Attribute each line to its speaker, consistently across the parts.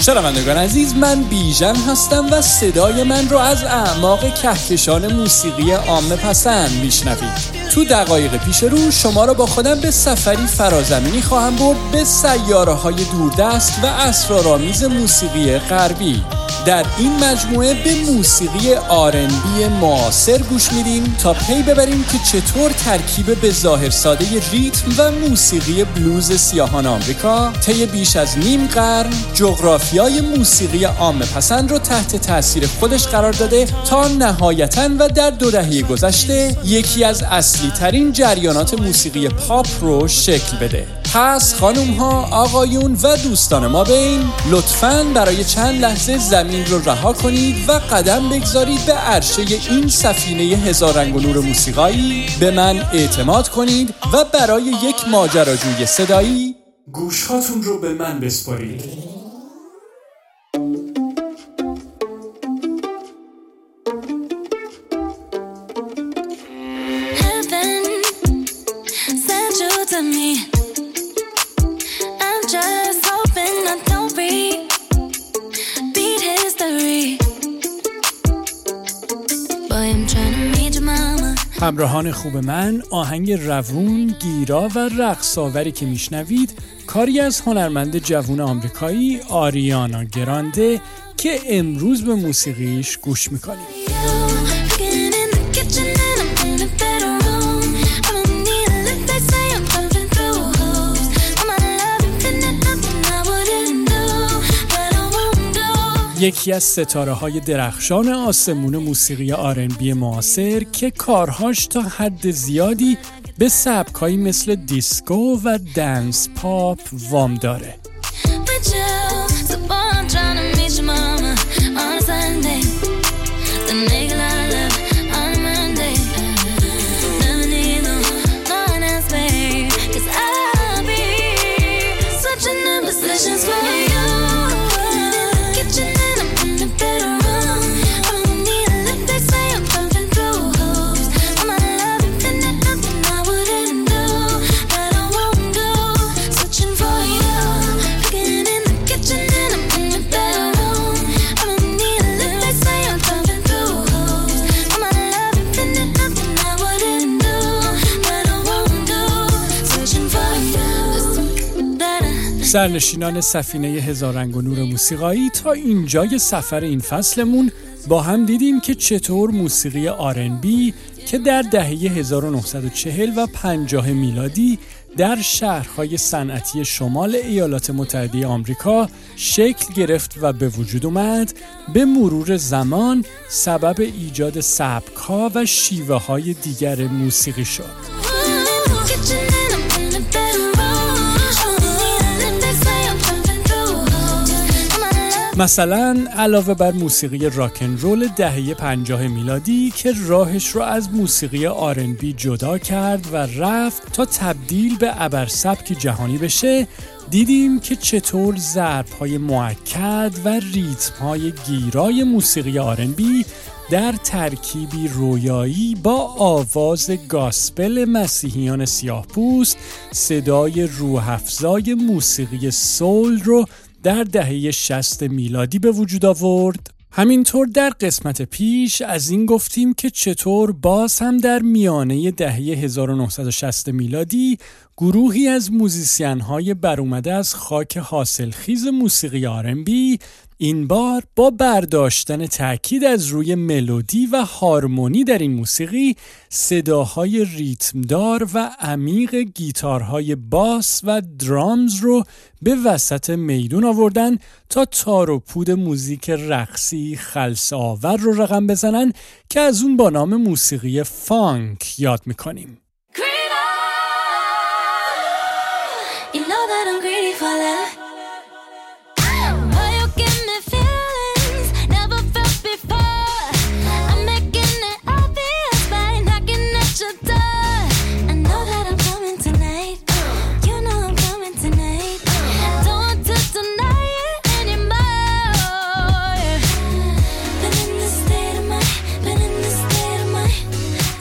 Speaker 1: شنوندگان عزیز من بیژن هستم و صدای من رو از اعماق کهکشان موسیقی عامه پسند میشنوید. تو دقایق پیش رو شما را با خودم به سفری فرازمینی خواهم برد به سیاره های دوردست و اسرارآمیز موسیقی غربی. در این مجموعه به موسیقی آرنبی معاصر گوش میدیم تا پی ببریم که چطور ترکیب به ظاهر ساده ریتم و موسیقی بلوز سیاهان آمریکا طی بیش از نیم قرن جغرافیای موسیقی عامه پسند رو تحت تاثیر خودش قرار داده تا نهایتا و در دو دهه گذشته یکی از اصلی ترین جریانات موسیقی پاپ رو شکل بده. پس خانوم ها آقایون و دوستان ما بین لطفا برای چند لحظه زمین رو رها کنید و قدم بگذارید به عرشه این سفینه هزار رنگ و نور موسیقایی. به من اعتماد کنید و برای یک ماجراجوی صدایی گوشهاتون رو به من بسپارید. همراهان خوب من آهنگ روون، گیرا و رقصاوری که میشنوید کاری از هنرمند جوون آمریکایی آریانا گرانده که امروز به موسیقیش گوش می‌کنیم. یکی از ستاره های درخشان آسمون موسیقی آرنبی معاصر که کارهاش تا حد زیادی به سبکایی مثل دیسکو و دنس پاپ وام داره. سرنشینان سفینه هزار رنگ و نور موسیقایی تا اینجای سفر این فصلمون با هم دیدیم که چطور موسیقی آرنبی که در دهه 1940 و 50 میلادی در شهرهای صنعتی شمال ایالات متحده آمریکا شکل گرفت و به وجود اومد به مرور زمان سبب ایجاد سبکها و شیوه های دیگر موسیقی شد. مثلا علاوه بر موسیقی راکن رول دهه 50 میلادی که راهش رو از موسیقی آرنبی جدا کرد و رفت تا تبدیل به ابر سبک جهانی بشه دیدیم که چطور ضرب های معکد و ریتم های گیرای موسیقی آرنبی در ترکیبی رویایی با آواز گاسپل مسیحیان سیاه پوست صدای روحفزای موسیقی سول رو در دهه 60 میلادی به وجود آورد. همینطور در قسمت پیش از این گفتیم که چطور باز هم در میانه دهه 1960 میلادی گروهی از موزیسین های برومده از خاک حاصلخیز موسیقی آرنبی این بار با برداشتن تاکید از روی ملودی و هارمونی در این موسیقی صداهای ریتمدار و عمیق گیتارهای باس و درامز رو به وسط میدون آوردن تا تار و پود موزیک رقصی خلص آور رو رقم بزنن که از اون با نام موسیقی فانک یاد می‌کنیم.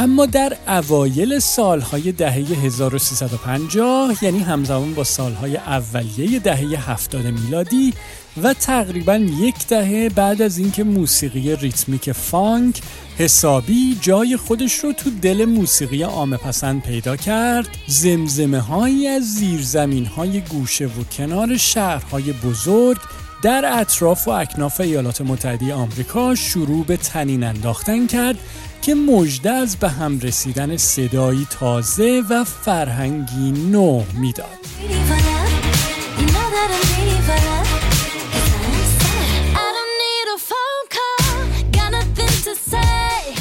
Speaker 1: اما در اوایل سالهای دهه 1350 یعنی همزمان با سالهای اولیه دهه 70 میلادی و تقریبا یک دهه بعد از اینکه موسیقی ریتمیک فانک حسابی جای خودش رو تو دل موسیقی عام پسند پیدا کرد زمزمه هایی از زیرزمین های گوشه و کنار شهرهای بزرگ در اطراف و اکناف ایالات متحده آمریکا شروع به تنین انداختن کرد که مژده از به هم رسیدن صدایی تازه و فرهنگی نو می‌داد.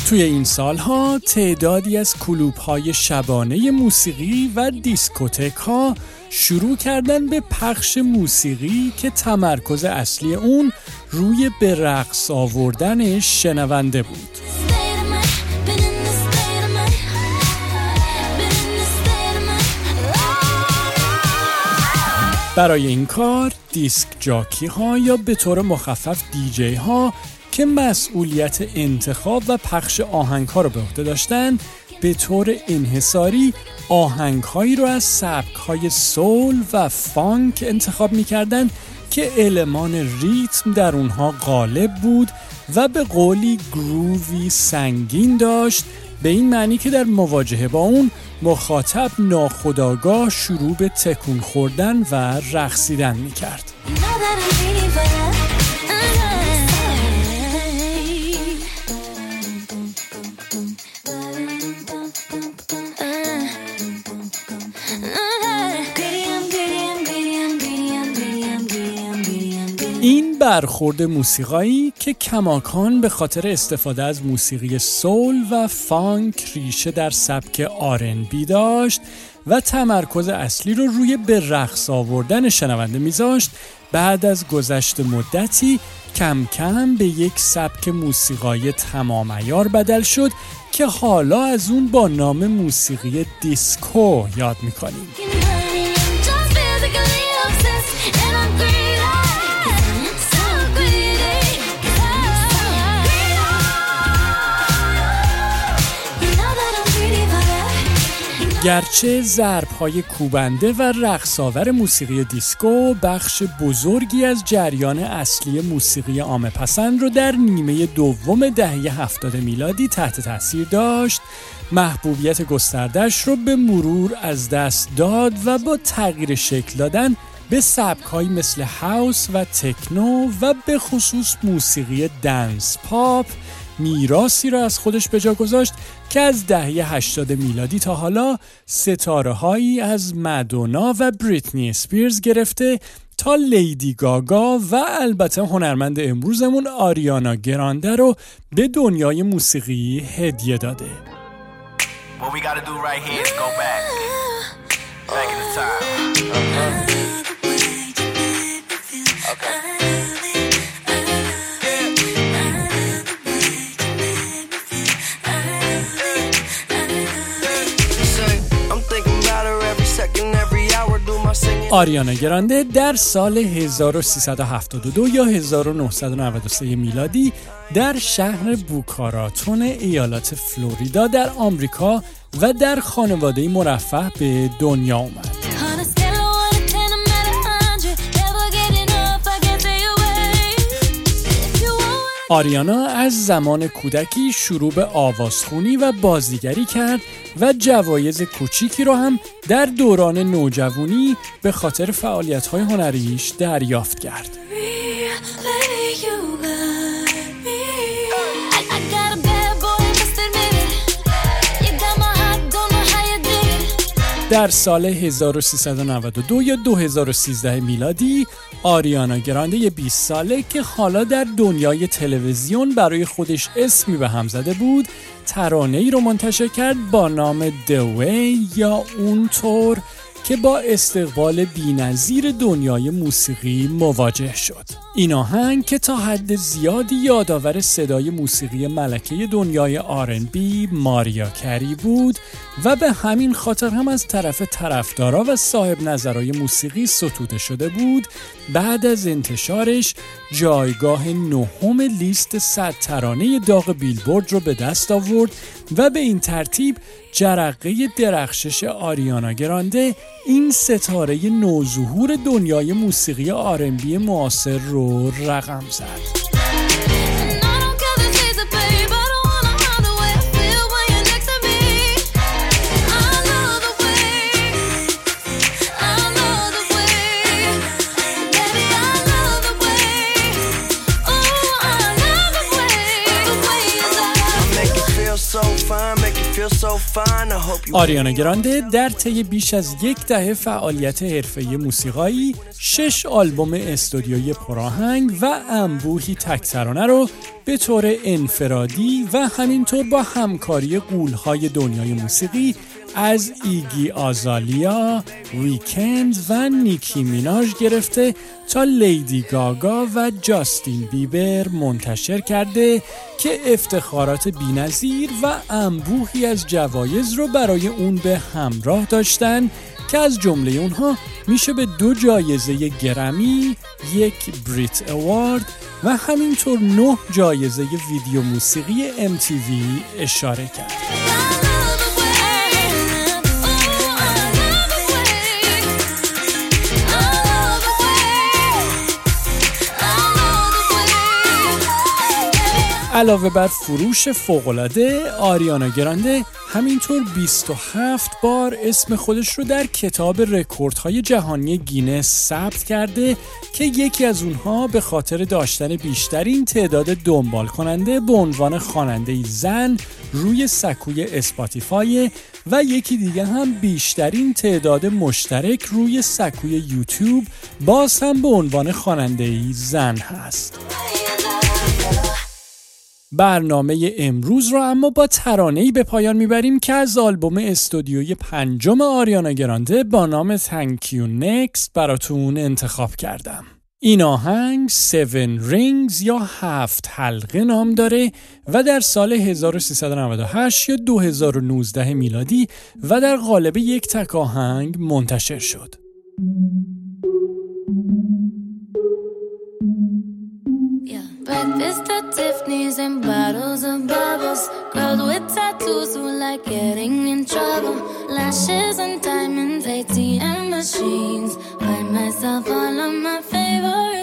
Speaker 1: توی این سالها تعدادی از کلوب های شبانه موسیقی و دیسکوتک ها شروع کردن به پخش موسیقی که تمرکز اصلی اون روی به رقص آوردن شنونده بود. برای این کار دیسک جاکی ها یا به طور مخفف دیجی ها که مسئولیت انتخاب و پخش آهنگ ها رو به عهده داشتن به طور انحصاری آهنگ هایی رو از سبک های سول و فانک انتخاب می‌کردن که المان ریتم در اونها غالب بود و به قولی گرووی سنگین داشت به این معنی که در مواجهه با اون مخاطب ناخداگاه شروع به تکون خوردن و رقصیدن می‌کرد. این برخورد موسیقایی که کماکان به خاطر استفاده از موسیقی soul و فانک ریشه در سبک R&B داشت و تمرکز اصلی رو روی به رقص آوردن شنونده میذاشت بعد از گذشت مدتی کم کم به یک سبک موسیقایی تمام عیار بدل شد که حالا از اون با نام موسیقی دیسکو یاد می‌کنیم. گرچه ضرب های کوبنده و رقص‌آور موسیقی دیسکو بخش بزرگی از جریان اصلی موسیقی عام پسند رو در نیمه دوم دهه هفتاد میلادی تحت تاثیر داشت محبوبیت گستردش رو به مرور از دست داد و با تغییر شکل دادن به سبک مثل house و techno و به خصوص موسیقی dance pop میراسی را از خودش به جا گذاشت که از دهه 80 میلادی تا حالا ستاره هایی از مدونا و بریتنی اسپیرز گرفته تا لیدی گاگا و البته هنرمند امروزمون آریانا گرانده رو به دنیای موسیقی هدیه داده. آریانا گرانده در سال 1372 یا 1993 میلادی در شهر بوکاراتون ایالات فلوریدا در آمریکا و در خانواده مرفه به دنیا اومد. آریانا از زمان کودکی شروع به آوازخونی و بازیگری کرد و جوایز کوچیکی رو هم در دوران نوجوانی به خاطر فعالیت‌های هنریش دریافت کرد. در سال 1392 یا 2013 میلادی آریانا گرانده 20 ساله که حالا در دنیای تلویزیون برای خودش اسمی به هم زده بود ترانه ای رو منتشر کرد با نام دوی یا اونطور که با استقبال بینظیر دنیای موسیقی مواجه شد. این آهنگ که تا حد زیادی یادآور صدای موسیقی ملکه دنیای آرنبی ماریا کری بود و به همین خاطر هم از طرف طرفدارا و صاحب نظرهای موسیقی ستوده شده بود بعد از انتشارش جایگاه نهم لیست صد ترانه داغ بیلبورد رو به دست آورد و به این ترتیب جرقه درخشش آریانا گرانده این ستاره نوظهور دنیای موسیقی آرنبی معاصر رو رقم زد. آریانا گرانده در طی بیش از یک دهه فعالیت حرفه‌ای موسیقایی شش آلبوم استودیویی پراهنگ و انبوهی تکترانه رو به طور انفرادی و همینطور با همکاری قولهای دنیای موسیقی از ایگی آزالیا، ویکند و نیکی میناژ گرفته تا لیدی گاگا و جاستین بیبر منتشر کرده که افتخارات بینظیر و انبوهی از جوایز رو برای اون به همراه داشتن که از جمله اونها میشه به دو جایزه گرمی، یک بریت اوارد و همینطور نه جایزه ویدیو موسیقی MTV اشاره کرد. علاوه بر فروش فوقالعاده آریانا گرانده همینطور 27 بار اسم خودش رو در کتاب رکوردهای جهانی گینس ثبت کرده که یکی از اونها به خاطر داشتن بیشترین تعداد دنبال کننده به عنوان خواننده زن روی سکوی اسپاتیفای و یکی دیگه هم بیشترین تعداد مشترک روی سکوی یوتیوب باز هم به عنوان خواننده زن هست. برنامه امروز رو اما با ترانه‌ای به پایان می‌بریم که از آلبوم استودیوی پنجم آریانا گرانده با نام Thank You Next براتون انتخاب کردم. این آهنگ Seven Rings یا هفت حلقه نام داره و در سال 1398 یا 2019 میلادی و در قالب یک تک آهنگ منتشر شد. Breakfast at Tiffany's and bottles of bubbles. Girls with tattoos who like getting in trouble. Lashes and diamonds, ATM machines. Buy myself all of my favorite.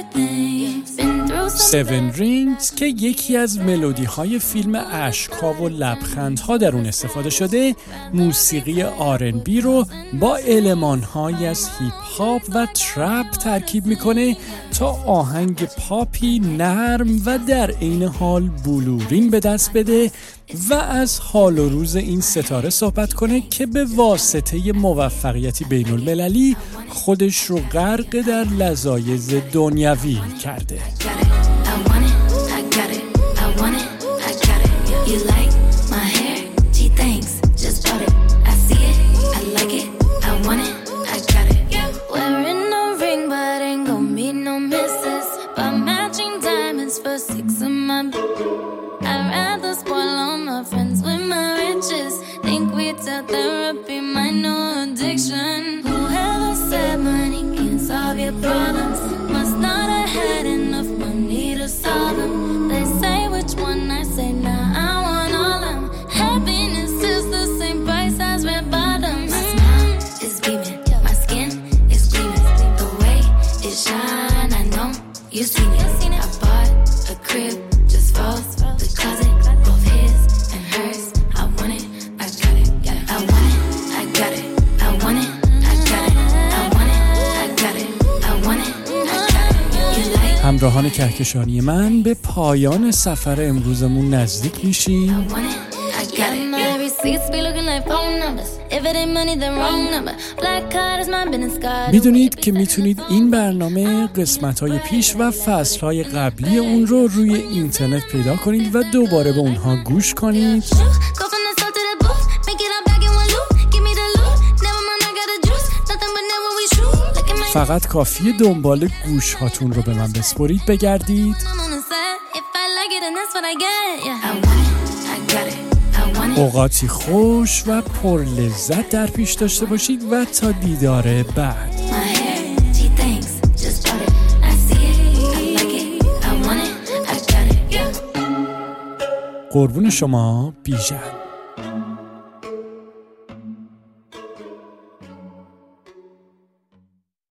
Speaker 1: Seven Rings که یکی از ملودی های فیلم اشکا و لبخندها در اون استفاده شده موسیقی آرنبی رو با علمان های از هیپ هاپ و ترپ ترکیب می‌کنه تا آهنگ پاپی نرم و در عین حال بلورین به دست بده و از حال و روز این ستاره صحبت کنه که به واسطه موفقیتی بین المللی خودش رو غرق در لذایز دنیوی کرده. کهکشانی من به پایان سفر امروزمون نزدیک میشیم. می‌دونید که می‌تونید این برنامه قسمت های پیش و فصل های قبلی اون رو روی اینترنت پیدا کنید و دوباره به اونها گوش کنید. فقط کافی دنبال گوش هاتون رو به من بسپرید بگردید. اوقاتی خوش و پر لذت در پیش داشته باشید و تا دیدار بعد. قربون شما بیژن.